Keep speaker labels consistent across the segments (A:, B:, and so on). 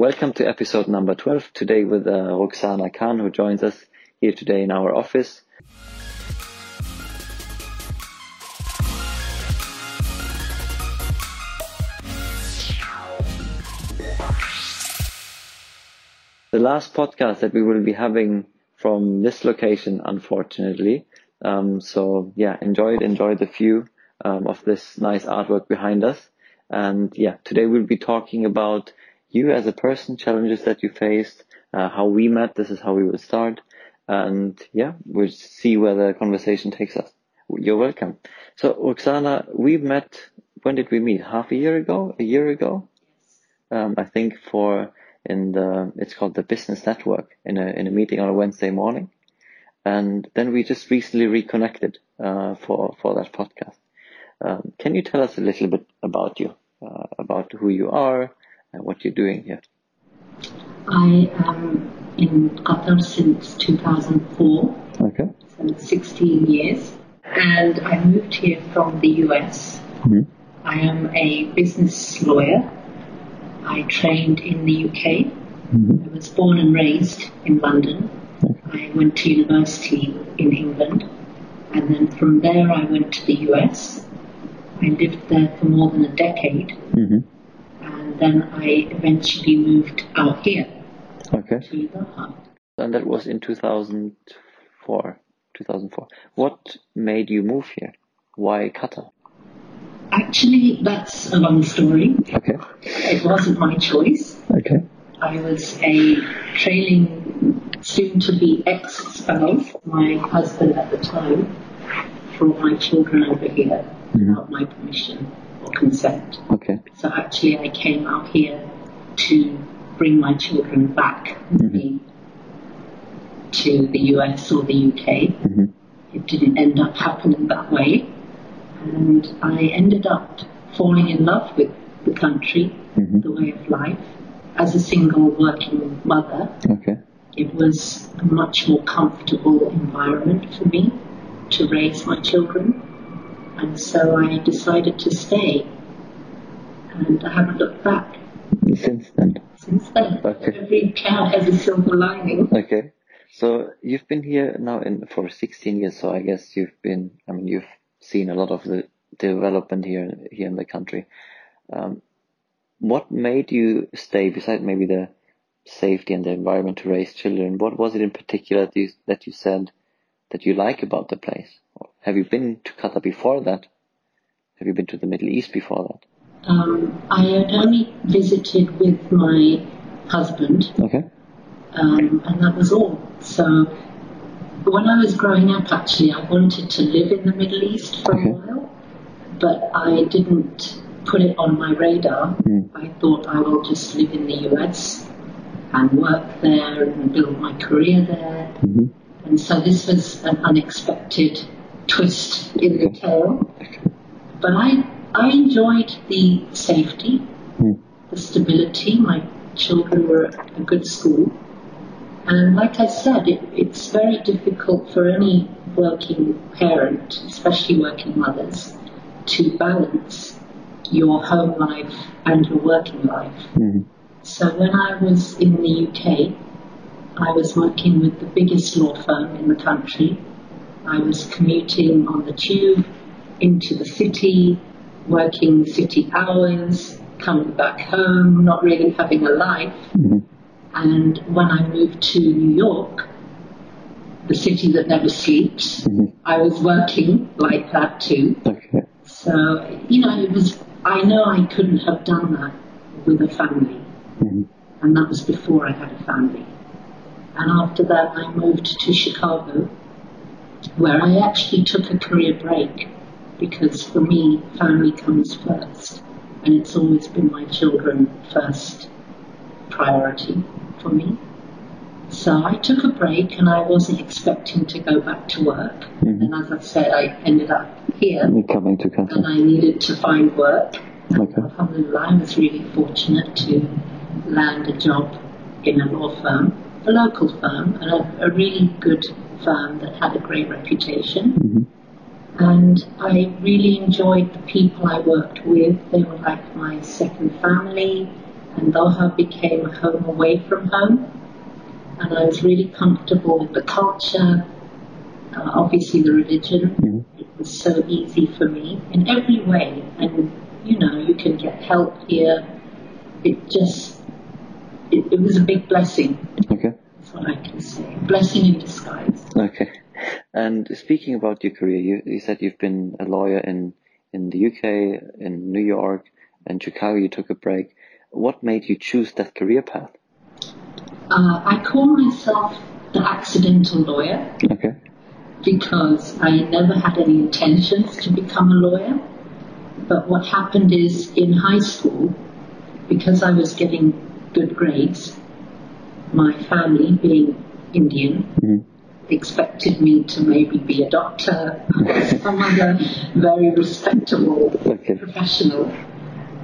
A: welcome to episode number 12 today with uh, Rukhsana Khan, who joins us here today in our office. The last podcast that we will be having from this location, unfortunately. Um, so yeah, enjoy it, enjoy the view um, of this nice artwork behind us. And yeah, today we'll be talking about you as a person, challenges that you faced, uh, how we met. This is how we will start. And yeah, we'll see where the conversation takes us. You're welcome. So Rukhsana, we met, when did we meet? Half a year ago? A year ago? Um, I think for in the, it's called the business network in a, in a meeting on a Wednesday morning. And then we just recently reconnected, uh, for, for that podcast. Um, can you tell us a little bit about you, uh, about who you are and what you're doing here?
B: I am in Qatar since 2004.
A: Okay.
B: So 16 years. And I moved here from the US.
A: Mm-hmm.
B: I am a business lawyer. I trained in the UK.
A: Mm-hmm.
B: I was born and raised in London. I went to university in England. And then from there I went to the US. I lived there for more than a decade.
A: Mm-hmm.
B: Then I eventually moved out here
A: Okay.
B: to hub.
A: And that was in 2004. 2004. What made you move here? Why Qatar?
B: Actually, that's a long story.
A: Okay.
B: It wasn't my choice.
A: Okay.
B: I was a trailing, soon to be ex spouse, my husband at the time, brought my children over here mm-hmm. without my permission or consent.
A: Okay.
B: So actually, I came out here to bring my children back with me to the US or the UK.
A: Mm-hmm.
B: It didn't end up happening that way. And I ended up falling in love with the country,
A: Mhm.
B: the way of life. As a single working mother,
A: Okay.
B: it was a much more comfortable environment for me to raise my children. And so I decided to stay. And I haven't looked back
A: Since then.
B: since then.
A: Okay.
B: Every cloud has a silver lining.
A: Okay. So you've been here now in for 16 years. So I guess you've been. I mean, you've seen a lot of the development here here in the country. Um, what made you stay? Besides maybe the safety and the environment to raise children, what was it in particular that you that you said that you like about the place? Have you been to Qatar before that? Have you been to the Middle East before that?
B: Um, I had only visited with my husband,
A: Okay.
B: um, and that was all. So when I was growing up, actually, I wanted to live in the Middle East for
A: Okay.
B: a while, but I didn't put it on my radar.
A: Mm.
B: I thought I will just live in the US and work there and build my career there.
A: hmm
B: And so this was an unexpected twist in the tale. But I, I enjoyed the safety,
A: Mm.
B: the stability. My children were at a good school. And like I said, it, it's very difficult for any working parent, especially working mothers, to balance your home life and your working life.
A: hmm
B: So when I was in the UK, I was working with the biggest law firm in the country. I was commuting on the tube into the city, working city hours, coming back home, not really having a life.
A: hmm
B: And when I moved to New York, the city that never sleeps,
A: hmm
B: I was working like that too.
A: Okay.
B: So, you know, it was, I know I couldn't have done that with a family
A: hmm
B: and that was before I had a family. And after that, I moved to Chicago, where I actually took a career break because for me, family comes first, and it's always been my children first priority for me. So I took a break and I wasn't expecting to go back to work.
A: Mhm.
B: And as I said, I ended up here
A: coming to
B: and I needed to find work.
A: Okay.
B: Alhamdulillah, I was really fortunate to land a job in a law firm, a local firm, and a, a really good firm that had a great reputation.
A: hmm
B: And I really enjoyed the people I worked with. They were like my second family, and Doha became a home away from home. And I was really comfortable with the culture, uh, obviously the religion.
A: Mm-hmm.
B: It was so easy for me in every way. And, you know, you can get help here. It just, it, it was a big blessing.
A: Okay.
B: That's what I can say. Blessing in disguise.
A: Okay. And speaking about your career, you, you said you've been a lawyer in, in the UK, in New York, and Chicago. You took a break. What made you choose that career path?
B: Uh, I call myself the accidental lawyer
A: Okay.
B: because I never had any intentions to become a lawyer. But what happened is in high school, because I was getting good grades, my family, being Indian,
A: Mhm.
B: Expected me to maybe be a doctor or some other very respectable
A: Okay.
B: professional.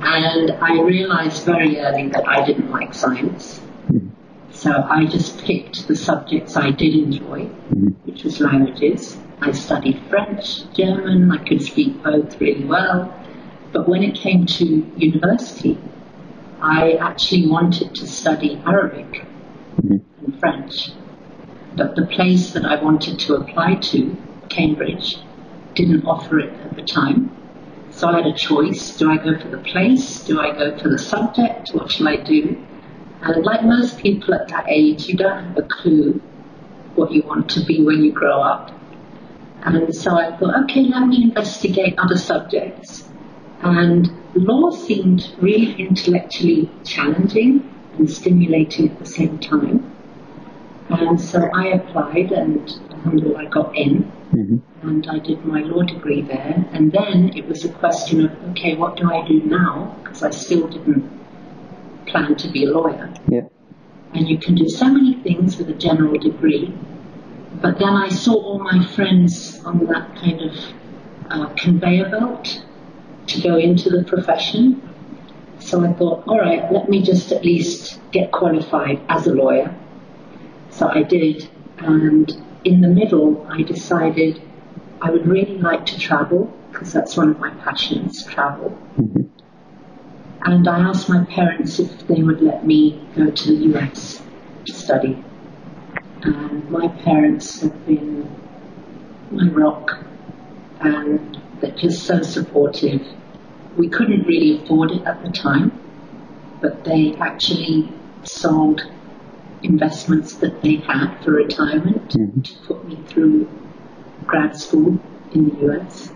B: And I realized very early that I didn't like science.
A: Mhm.
B: So I just picked the subjects I did enjoy,
A: Mhm.
B: which was languages. I studied French, German, I could speak both really well. But when it came to university, I actually wanted to study Arabic
A: Mhm.
B: and French. But the place that I wanted to apply to, Cambridge, didn't offer it at the time. So I had a choice. Do I go for the place? Do I go for the subject? What shall I do? And like most people at that age, you don't have a clue what you want to be when you grow up. And so I thought, okay, let me investigate other subjects. And law seemed really intellectually challenging and stimulating at the same time. And so I applied and alhamdulillah, I got in
A: Mhm.
B: and I did my law degree there. And then it was a question of, okay, what do I do now? Because I still didn't plan to be a lawyer.
A: Yeah.
B: And you can do so many things with a general degree. But then I saw all my friends on that kind of uh, conveyor belt to go into the profession. So I thought, all right, let me just at least get qualified as a lawyer. So I did. And in the middle, I decided I would really like to travel because that's one of my passions, travel.
A: Mhm.
B: And I asked my parents if they would let me go to the US to study. And my parents have been my rock and they're just so supportive. We couldn't really afford it at the time, but they actually sold investments that they had for retirement
A: Mhm.
B: to put me through grad school in the US.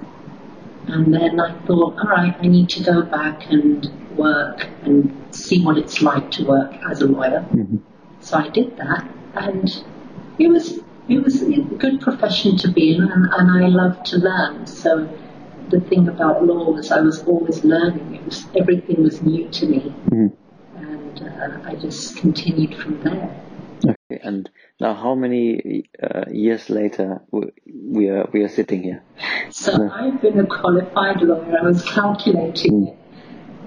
B: And then I thought, all right, I need to go back and work and see what it's like to work as a lawyer.
A: Mhm.
B: So I did that, and it was it was a good profession to be in, and, and I love to learn. So the thing about law was I was always learning. It was everything was new to me,
A: Mhm.
B: And uh, I just continued from there.
A: Okay. And now, how many uh, years later we are we are sitting here?
B: So I've been a qualified lawyer. I was calculating it.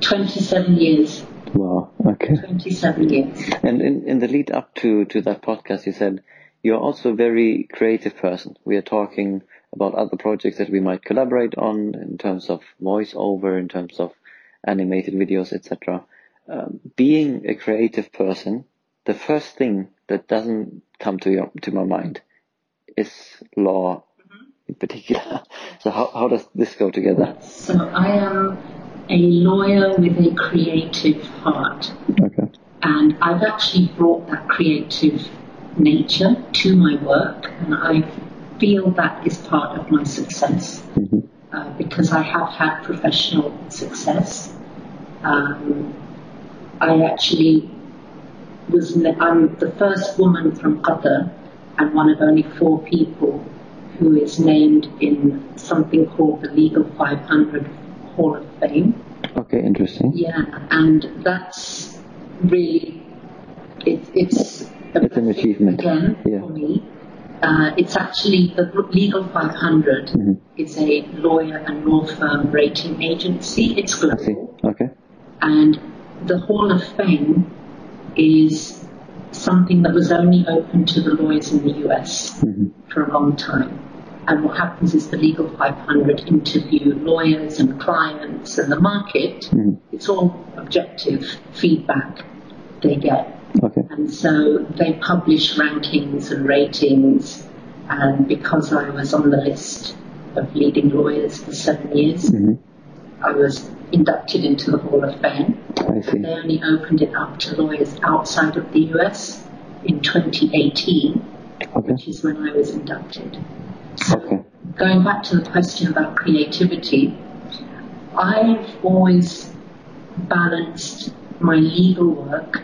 B: 27 years.
A: Wow. Okay.
B: 27 years.
A: And in, in the lead up to, to that podcast, you said you're also a very creative person. We are talking about other projects that we might collaborate on in terms of voiceover, in terms of animated videos, etc. Um, being a creative person, the first thing that doesn't come to your to my mind is law in particular. So how, how does this go together?
B: So I am a lawyer with a creative heart.
A: Okay.
B: And I've actually brought that creative nature to my work, and I feel that is part of my success
A: hmm
B: uh, because I have had professional success. Um, I actually was, I'm the first woman from Qatar and one of only four people who is named in something called the Legal 500 Hall of Fame.
A: Okay, interesting.
B: Yeah, and that's really it, it's a
A: It's an achievement.
B: again
A: Yeah.
B: for me. Uh, it's actually the Legal 500
A: Mhm.
B: is a lawyer and law firm rating agency. It's global,
A: Okay.
B: and the Hall of Fame is something that was only open to the lawyers in the US
A: hmm
B: for a long time. And what happens is the Legal 500 interview lawyers and clients and the market.
A: Mhm.
B: It's all objective feedback they get.
A: Okay.
B: And so they publish rankings and ratings. And because I was on the list of leading lawyers for seven years,
A: Mhm.
B: I was inducted into the Hall of Fame.
A: I see.
B: They only opened it up to lawyers outside of the US in 2018,
A: Okay.
B: which is when I was inducted. So
A: Okay.
B: going back to the question about creativity, I've always balanced my legal work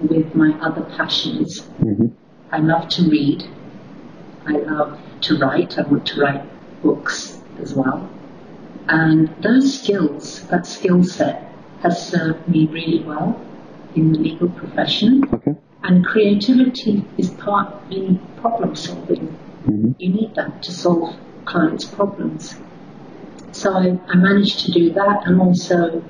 B: with my other passions.
A: Mhm.
B: I love to read. I love to write. I want to write books as well. And those skills, that skill set, has served me really well in the legal profession.
A: Okay.
B: And creativity is partly problem solving.
A: Mm-hmm.
B: You need that to solve clients' problems. So I, I managed to do that and also,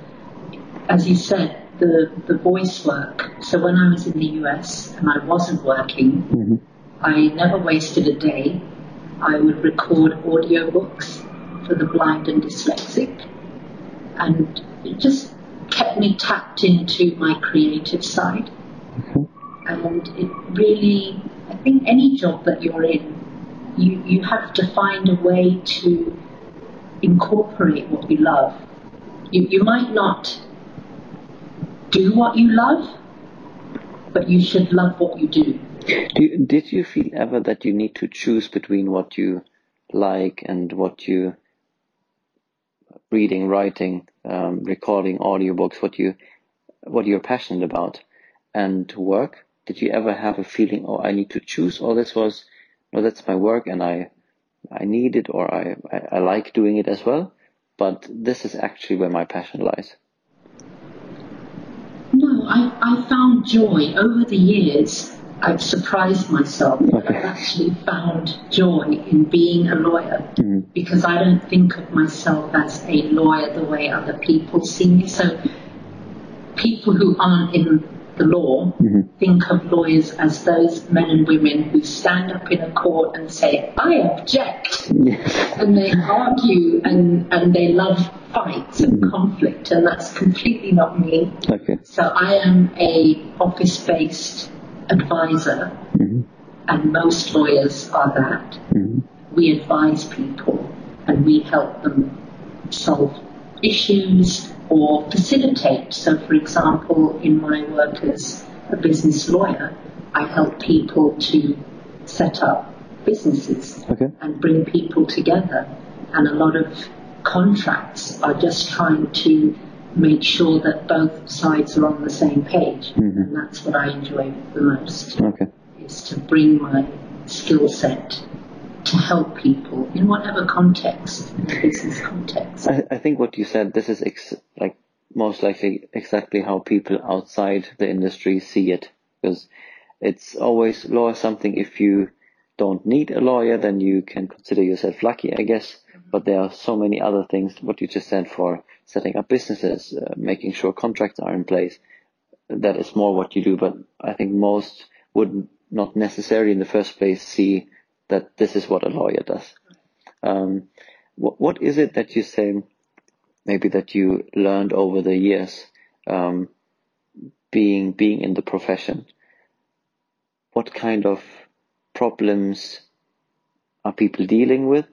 B: as you said, the, the voice work. So when I was in the US and I wasn't working,
A: Mhm.
B: I never wasted a day. I would record audiobooks for the blind and dyslexic. And it just kept me tapped into my creative side.
A: Okay.
B: And it really, I think any job that you're in, you, you have to find a way to incorporate what you love. You, you might not do what you love, but you should love what you do.
A: Do you, did you feel ever that you need to choose between what you like and what you reading, writing, um, recording audiobooks, what you what you're passionate about, and work? Did you ever have a feeling, oh, I need to choose, or this was, no, that's my work, and I I need it, or I, I, I like doing it as well, but this is actually where my passion lies.
B: No, I, I found joy over the years. I've surprised myself. that
A: Okay.
B: I've actually found joy in being a lawyer
A: Mhm.
B: because I don't think of myself as a lawyer the way other people see me. So people who aren't in the law
A: Mhm.
B: think of lawyers as those men and women who stand up in a court and say, I object
A: Yes.
B: and they argue and, and they love fights and conflict and that's completely not me.
A: Okay.
B: So I am a office-based advisor
A: Mhm.
B: and most lawyers are that.
A: Mhm.
B: We advise people and we help them solve issues or facilitate. So for example, in my work as a business lawyer, I help people to set up businesses
A: Okay.
B: and bring people together. And a lot of contracts are just trying to make sure that both sides are on the same page.
A: Mhm.
B: And that's what I enjoy the most,
A: Okay.
B: is to bring my skill set to help people in whatever context, in business context.
A: I, I think what you said, this is ex- like most likely exactly how people outside the industry see it. Because it's always law is something if you don't need a lawyer, then you can consider yourself lucky, I guess. But there are so many other things, what you just said for setting up businesses, uh, making sure contracts are in place. That is more what you do. But I think most would not necessarily in the first place see that this is what a lawyer does. Um, what, is it that you say, maybe that you learned over the years, um, being being in the profession? What kind of problems are people dealing with?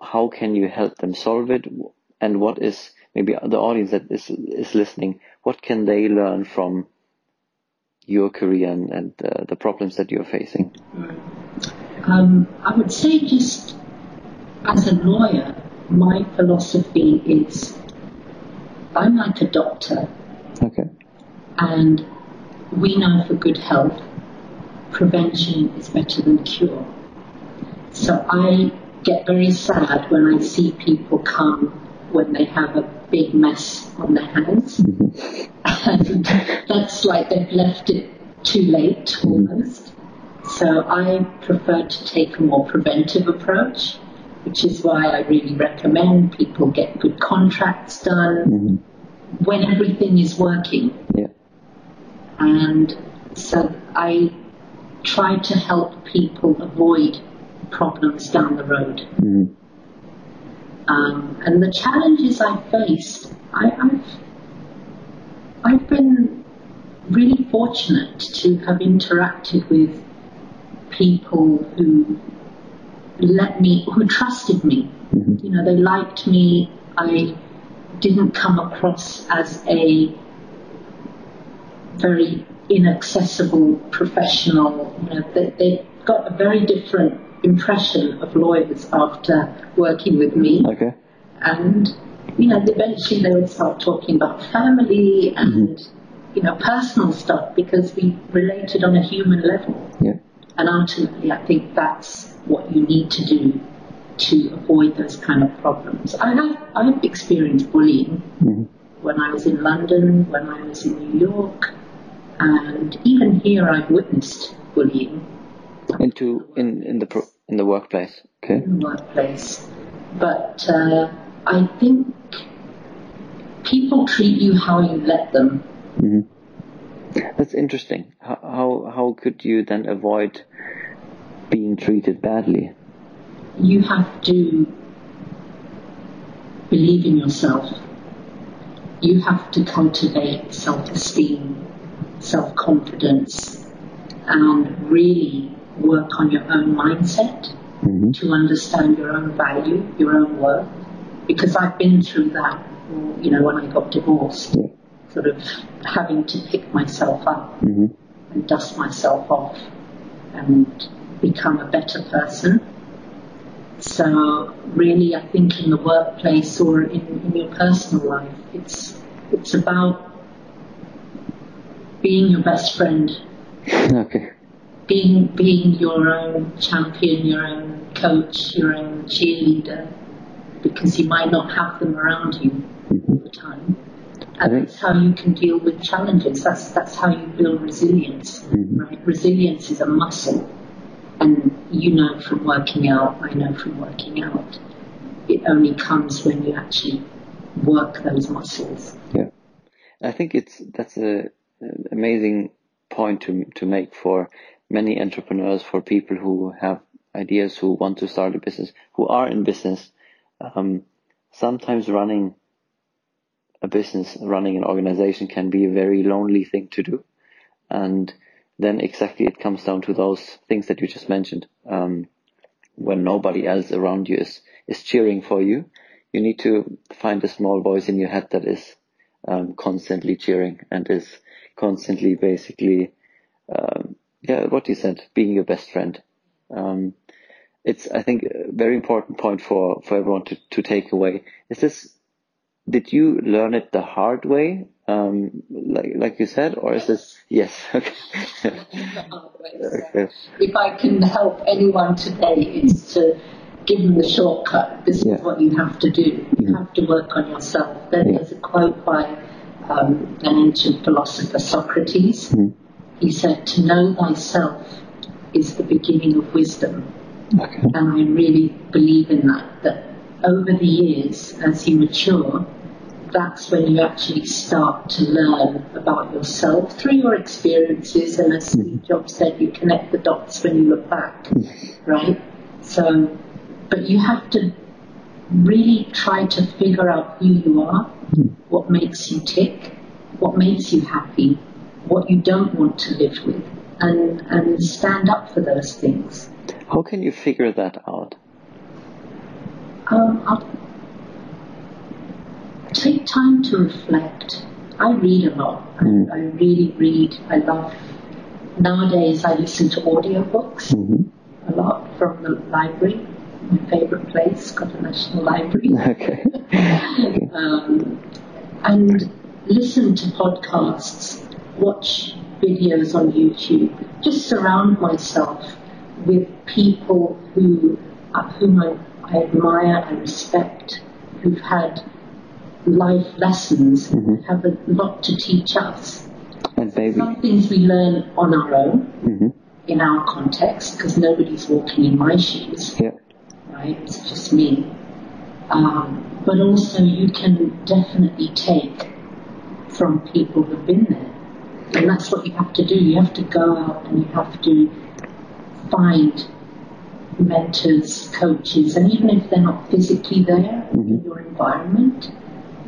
A: How can you help them solve it? And what is maybe the audience that is is listening? What can they learn from your career and, and uh, the problems that you're facing?
B: Um, I would say just as a lawyer, my philosophy is I'm like a doctor
A: Okay.
B: and we know for good health, prevention is better than cure. So I get very sad when I see people come when they have a big mess on their hands. and that's like they've left it too late mm-hmm. almost. So I prefer to take a more preventive approach, which is why I really recommend people get good contracts done
A: hmm
B: when everything is working.
A: Yeah.
B: And so I try to help people avoid problems down the road.
A: Mm-hmm.
B: Um, and the challenges I've faced, I, I've, I've been really fortunate to have interacted with people who let me, who trusted me.
A: Mhm.
B: You know, they liked me. I didn't come across as a very inaccessible professional. You know, they, they got a very different impression of lawyers after working with me.
A: Okay.
B: And, you know, eventually they would start talking about family and, you know, personal stuff because we related on a human level.
A: Yeah.
B: And ultimately, I think that's what you need to do to avoid those kind of problems. I have I've experienced bullying
A: Mhm.
B: when I was in London, when I was in New York, and even here I've witnessed bullying
A: Into in in the in the workplace. Okay.
B: in the workplace. But uh, I think people treat you how you let them.
A: Mhm. That's interesting. How, how how could you then avoid being treated badly?
B: You have to believe in yourself. You have to cultivate self esteem, self confidence, and really work on your own mindset
A: Mhm.
B: to understand your own value, your own worth. Because I've been through that, you know, when I got divorced,
A: Yeah.
B: sort of having to pick myself up
A: Mhm.
B: and dust myself off and become a better person. So really, I think in the workplace or in, in your personal life, it's it's about being your best friend,
A: okay.
B: Being being your own champion, your own coach, your own cheerleader, because you might not have them around you all the time. And
A: think-
B: that's how you can deal with challenges. That's that's how you build resilience.
A: Mhm.
B: Right? Resilience is a muscle, and you know from working out. I know from working out. It only comes when you actually work those muscles.
A: Yeah, I think it's that's a an amazing point to to make for many entrepreneurs, for people who have ideas, who want to start a business, who are in business. Um, sometimes running a business, running an organization, can be a very lonely thing to do, and then exactly it comes down to those things that you just mentioned. Um, when nobody else around you is is cheering for you, you need to find a small voice in your head that is um, constantly cheering and is constantly basically, um, yeah, what you said, being your best friend. Um, it's, I think, a very important point for, for everyone to, to take away. Is this, did you learn it the hard way? Um, like, like you said, or is this, yes, okay. okay.
B: If I can help anyone today, it's to give them the shortcut. This
A: Yeah.
B: is what you have to do. You have to work on yourself. Then
A: Yeah.
B: there's a quote by um, an ancient philosopher, Socrates.
A: Mhm.
B: He said, To know thyself is the beginning of wisdom.
A: Okay.
B: And I really believe in that, that over the years, as you mature, that's when you actually start to learn about yourself through your experiences. And as Steve mm-hmm. Jobs said, you connect the dots when you look back, mm-hmm. right? So, but you have to really try to figure out who you are, mm-hmm. what makes you tick, what makes you happy, what you don't want to live with, and, and stand up for those things.
A: How can you figure that out?
B: Um, I'll take time to reflect. I read a lot. I,
A: Mm.
B: I really read. I love. Nowadays, I listen to audiobooks
A: hmm
B: a lot from the library. My favorite place, got the National Library.
A: Okay. okay.
B: um, and listen to podcasts, watch videos on YouTube, just surround myself with people who, uh, whom I, I admire, I respect, who've had life lessons,
A: Mhm.
B: have a lot to teach us.
A: And maybe.
B: Some things we learn on our own
A: hmm
B: in our context because nobody's walking in my shoes
A: Yeah.
B: right? It's just me. Um, but also, you can definitely take from people who've been there. And that's what you have to do. You have to go out and you have to find mentors, coaches, and even if they're not physically there in mm-hmm. your environment,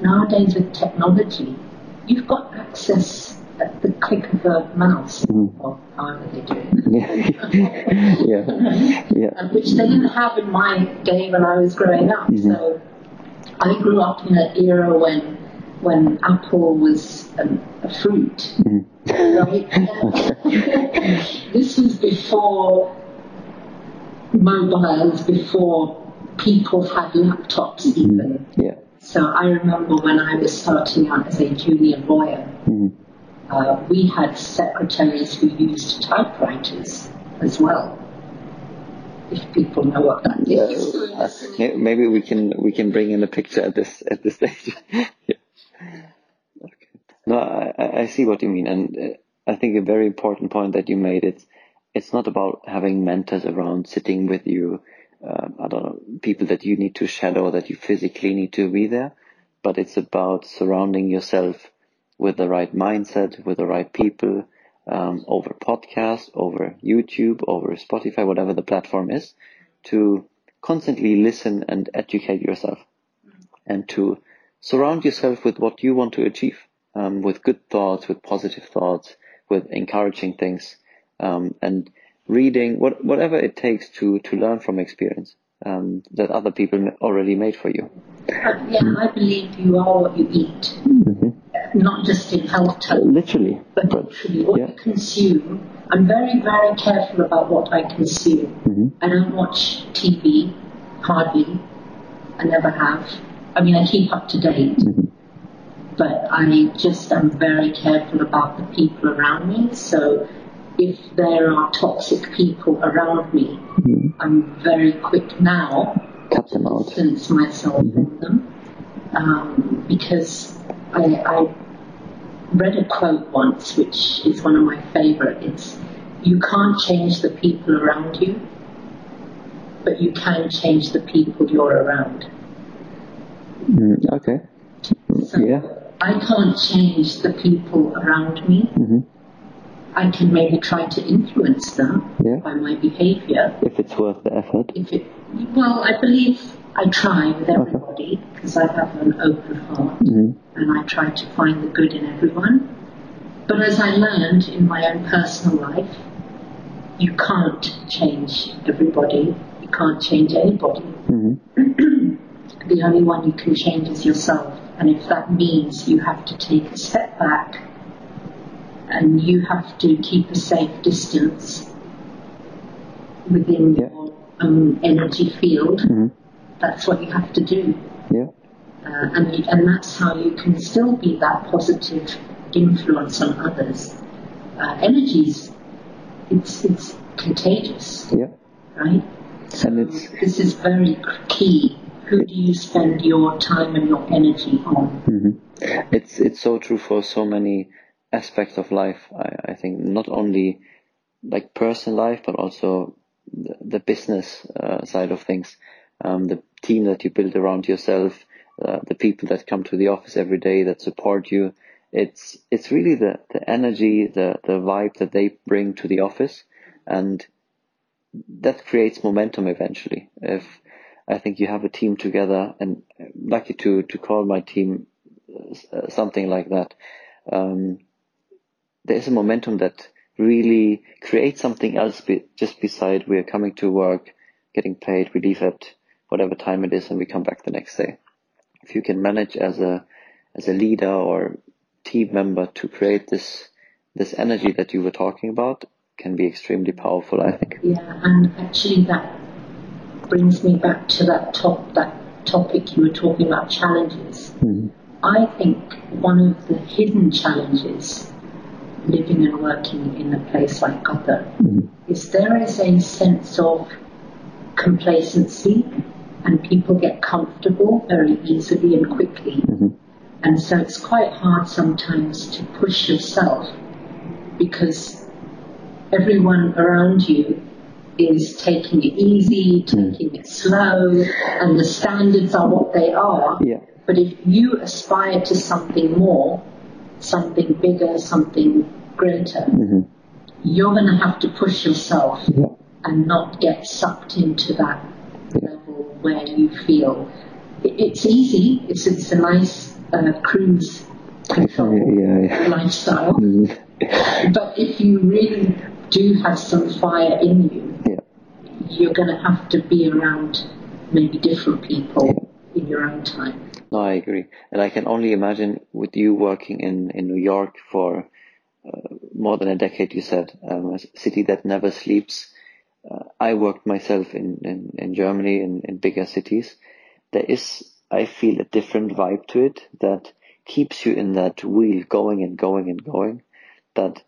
B: nowadays with technology, you've got access at the click of a mouse, or however they do it.
A: Yeah. yeah. Yeah.
B: which they didn't have in my day when I was growing up. Mm-hmm. So I grew up in an era when when apple was um, a fruit. Right? this was before mobiles, before people had laptops even.
A: Yeah.
B: So I remember when I was starting out as a junior lawyer, uh, we had secretaries who used typewriters as well. If people know what that is.
A: Uh, may- maybe we can we can bring in a picture at this at this stage. yeah. Okay. No, I, I- see what you mean, and uh, I think a very important point that you made. It's it's not about having mentors around sitting with you. Uh, I don't know people that you need to shadow that you physically need to be there, but it's about surrounding yourself with the right mindset, with the right people, um, over podcast, over YouTube, over Spotify, whatever the platform is, to constantly listen and educate yourself, and to surround yourself with what you want to achieve, um, with good thoughts, with positive thoughts, with encouraging things, um, and reading what, whatever it takes to to learn from experience um, that other people already made for you.
B: Yeah, I believe you are what you eat, not just in health terms,
A: Literally,
B: but
A: but
B: literally what
A: yeah.
B: you consume. I'm very, very careful about what I consume. I don't watch TV, hardly. I never have. I mean, I keep up to date, mm-hmm. but I just am very careful about the people around me. So if there are toxic people around me, mm-hmm. I'm very quick now
A: cut them out.
B: distance myself from mm-hmm. them um, because I, I read a quote once, which is one of my favorite. It's you can't change the people around you, but you can change the people you're around.
A: Mm, okay.
B: So
A: Yeah.
B: I can't change the people around me. Mm-hmm. I can maybe try to influence them
A: Yeah.
B: by my behavior.
A: If it's worth the effort.
B: If it, well, I believe I try with everybody because I have an open heart mm-hmm. and I try to find the good in everyone. But as I learned in my own personal life, you can't change everybody. You can't change anybody. Mm-hmm. the only one you can change is yourself. And if that means you have to take a step back and you have to keep a safe distance within
A: Yeah.
B: your own energy field, that's what you have to do.
A: Yeah.
B: Uh, and, you, and that's how you can still be that positive influence on others. Uh, energies, it's, it's contagious,
A: Yeah.
B: right? So
A: And it's-
B: this is very key. Who do you spend your time and your energy on?
A: It's it's so true for so many aspects of life. I, I think not only like personal life, but also the, the business uh, side of things. Um, the team that you build around yourself, uh, the people that come to the office every day that support you. It's it's really the, the energy, the the vibe that they bring to the office, and that creates momentum eventually. If I think you have a team together, and lucky to to call my team uh, something like that. Um, there's a momentum that really creates something else be, just beside we're coming to work, getting paid, we leave at whatever time it is, and we come back the next day. If you can manage as a as a leader or team member to create this this energy that you were talking about, can be extremely powerful. I think.
B: Yeah, and actually that brings me back to that top that topic you were talking about challenges. Hmm. I think one of the hidden challenges living and working in a place like Qatar hmm. is there is a sense of complacency and people get comfortable very easily and quickly. Hmm. And so it's quite hard sometimes to push yourself because everyone around you is taking it easy, taking it slow, and the standards are what they are.
A: Yeah.
B: But if you aspire to something more, something bigger, something greater, you're going to have to push yourself
A: Yeah.
B: and not get sucked into that level where you feel it's easy. It's it's a nice uh, cruise control
A: Yeah, yeah.
B: lifestyle.
A: Mhm.
B: But if you really do have some fire in you,
A: Yeah.
B: You're going to have to be around maybe different people in your own time.
A: No, I agree. And I can only imagine with you working in, in New York for uh, more than a decade, you said, um, a city that never sleeps. Uh, I worked myself in, in, in Germany, in, in bigger cities. There is, I feel, a different vibe to it that keeps you in that wheel going and going and going. That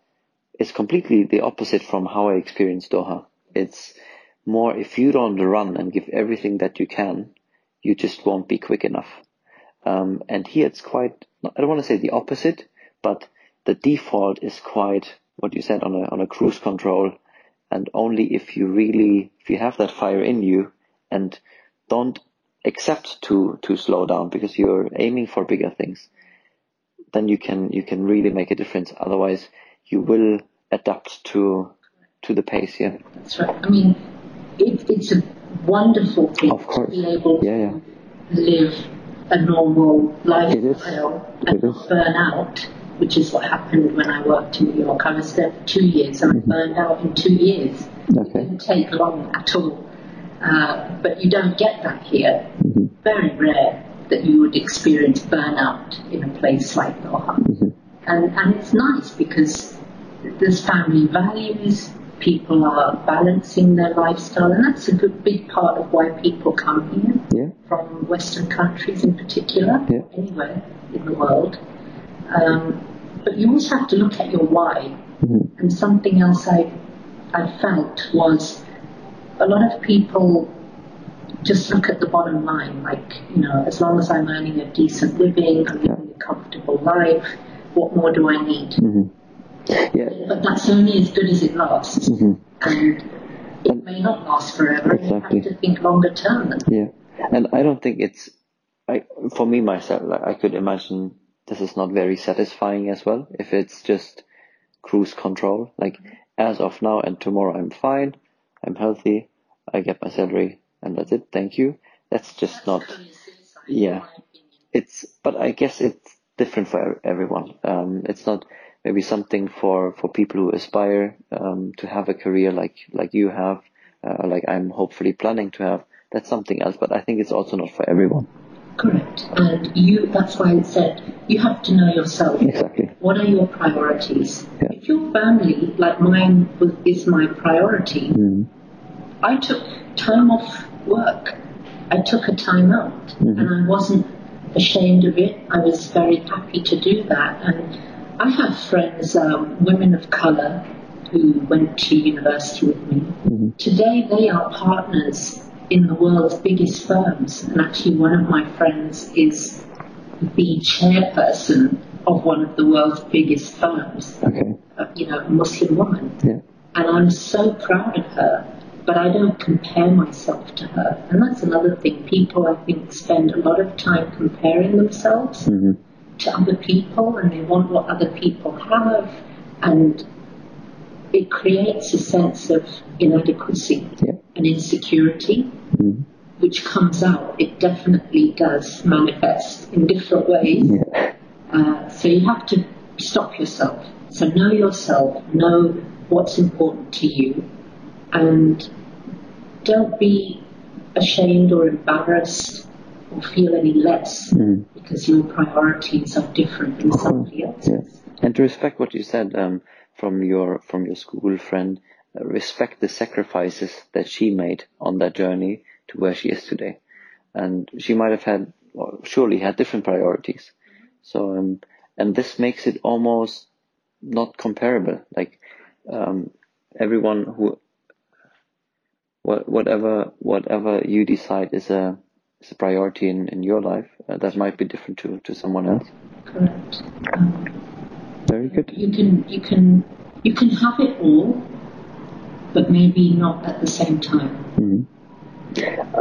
A: is completely the opposite from how I experienced Doha. It's more if you don't run and give everything that you can, you just won't be quick enough. Um, and here it's quite, I don't want to say the opposite, but the default is quite what you said on a, on a cruise control. And only if you really, if you have that fire in you and don't accept to, to slow down because you're aiming for bigger things, then you can, you can really make a difference. Otherwise you will adapt to, to the pace here.
B: That's right. I mean, it, it's a wonderful thing
A: Of course.
B: to be able
A: Yeah, yeah.
B: to live a normal lifestyle
A: It
B: and not burn out, which is what happened when I worked in New York. I was there for two years and I burned out in two years. It
A: Mm-hmm. Okay.
B: didn't take long at all. Uh, but you don't get that here.
A: Mm-hmm.
B: Very rare that you would experience burnout in a place like Doha.
A: Mm-hmm.
B: And, and it's nice because there's family values, people are balancing their lifestyle, and that's a good big part of why people come here
A: Yeah.
B: from Western countries in particular,
A: Yeah.
B: anywhere in the world. Um, but you also have to look at your why.
A: Mhm.
B: And something else I, I felt was a lot of people just look at the bottom line, like, you know, as long as I'm earning a decent living, I'm living a comfortable life, what more do I need?
A: Mhm. Yeah.
B: But that's only as good as it lasts.
A: Mhm.
B: And it may not last forever.
A: Exactly.
B: You have to think longer term.
A: Yeah, and I don't think it's, I for me myself, like, I could imagine this is not very satisfying as well. If it's just cruise control, like as of now and tomorrow I'm fine, I'm healthy, I get my salary, and that's it. Thank you. That's just not. Yeah. It's, but I guess it's different for everyone. Um, it's not maybe something for, for people who aspire, um, to have a career like, like you have, uh, like I'm hopefully planning to have. That's something else, but I think it's also not for everyone.
B: Correct. And you, that's why I said, you have to know yourself.
A: Exactly.
B: What are your priorities?
A: Yeah.
B: If your family, like mine was, is my priority,
A: Mm.
B: I took time off work. I took a time out
A: Mhm.
B: and I wasn't ashamed of it. I was very happy to do that. And I have friends, um, women of colour, who went to university with me.
A: Mhm.
B: Today they are partners in the world's biggest firms. And actually one of my friends is the chairperson of one of the world's biggest firms,
A: Okay.
B: uh, you know, a Muslim woman
A: Yeah.
B: and I'm so proud of her, but I don't compare myself to her. And that's another thing. People, I think, spend a lot of time comparing themselves
A: hmm
B: to other people and they want what other people have, and it creates a sense of inadequacy
A: Yeah.
B: and insecurity.
A: Mhm.
B: Which comes out, it definitely does manifest in different ways.
A: Yeah.
B: Uh, so you have to stop yourself. So know yourself, know what's important to you, and don't be ashamed or embarrassed feel any less
A: Mhm.
B: because your priorities are different than somebody else's.
A: Yeah. And to respect what you said um, from your from your school friend, uh, respect the sacrifices that she made on that journey to where she is today, and she might have had, or surely had different priorities. So, um, and this makes it almost not comparable. Like um, everyone who, what whatever whatever you decide is a is a priority in in your life, uh, that might be different to to someone else.
B: Correct. Um,
A: Very good.
B: you can you can you can have it all, but maybe not at the same time.
A: Mhm.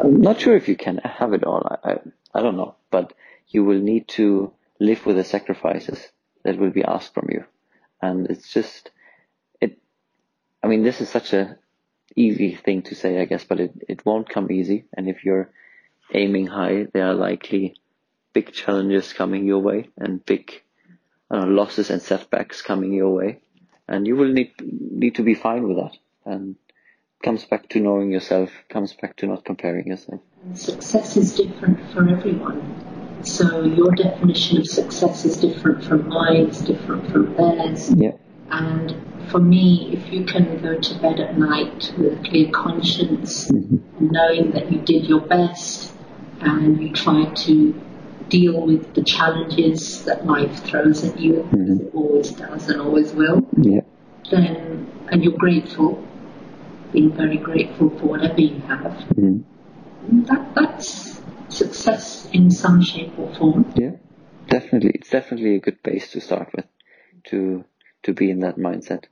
A: I'm not sure if you can have it all. I, I, I don't know, but you will need to live with the sacrifices that will be asked from you. And it's just, it, I mean, this is such a easy thing to say, I guess, but it, it won't come easy. And if you're aiming high, there are likely big challenges coming your way and big uh, losses and setbacks coming your way. And you will need, need to be fine with that. And comes back to knowing yourself, comes back to not comparing yourself.
B: Success is different for everyone. So your definition of success is different from mine, it's different from theirs.
A: Yeah.
B: And for me, if you can go to bed at night with a clear conscience,
A: mm-hmm.
B: knowing that you did your best and you try to deal with the challenges that life throws at you,
A: mm-hmm.
B: as it always does and always will,
A: yeah.
B: then, and you're grateful, being very grateful for whatever you have,
A: mm-hmm.
B: that, that's success in some shape or form.
A: Yeah, definitely. It's definitely a good base to start with, to to be in that mindset.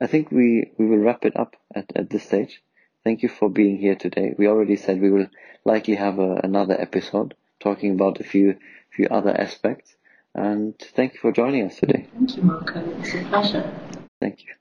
A: I think we, we will wrap it up at, at this stage. Thank you for being here today. We already said we will likely have a, another episode talking about a few few other aspects. And thank you for joining us today.
B: Thank you, Marco. It's a pleasure.
A: Thank you.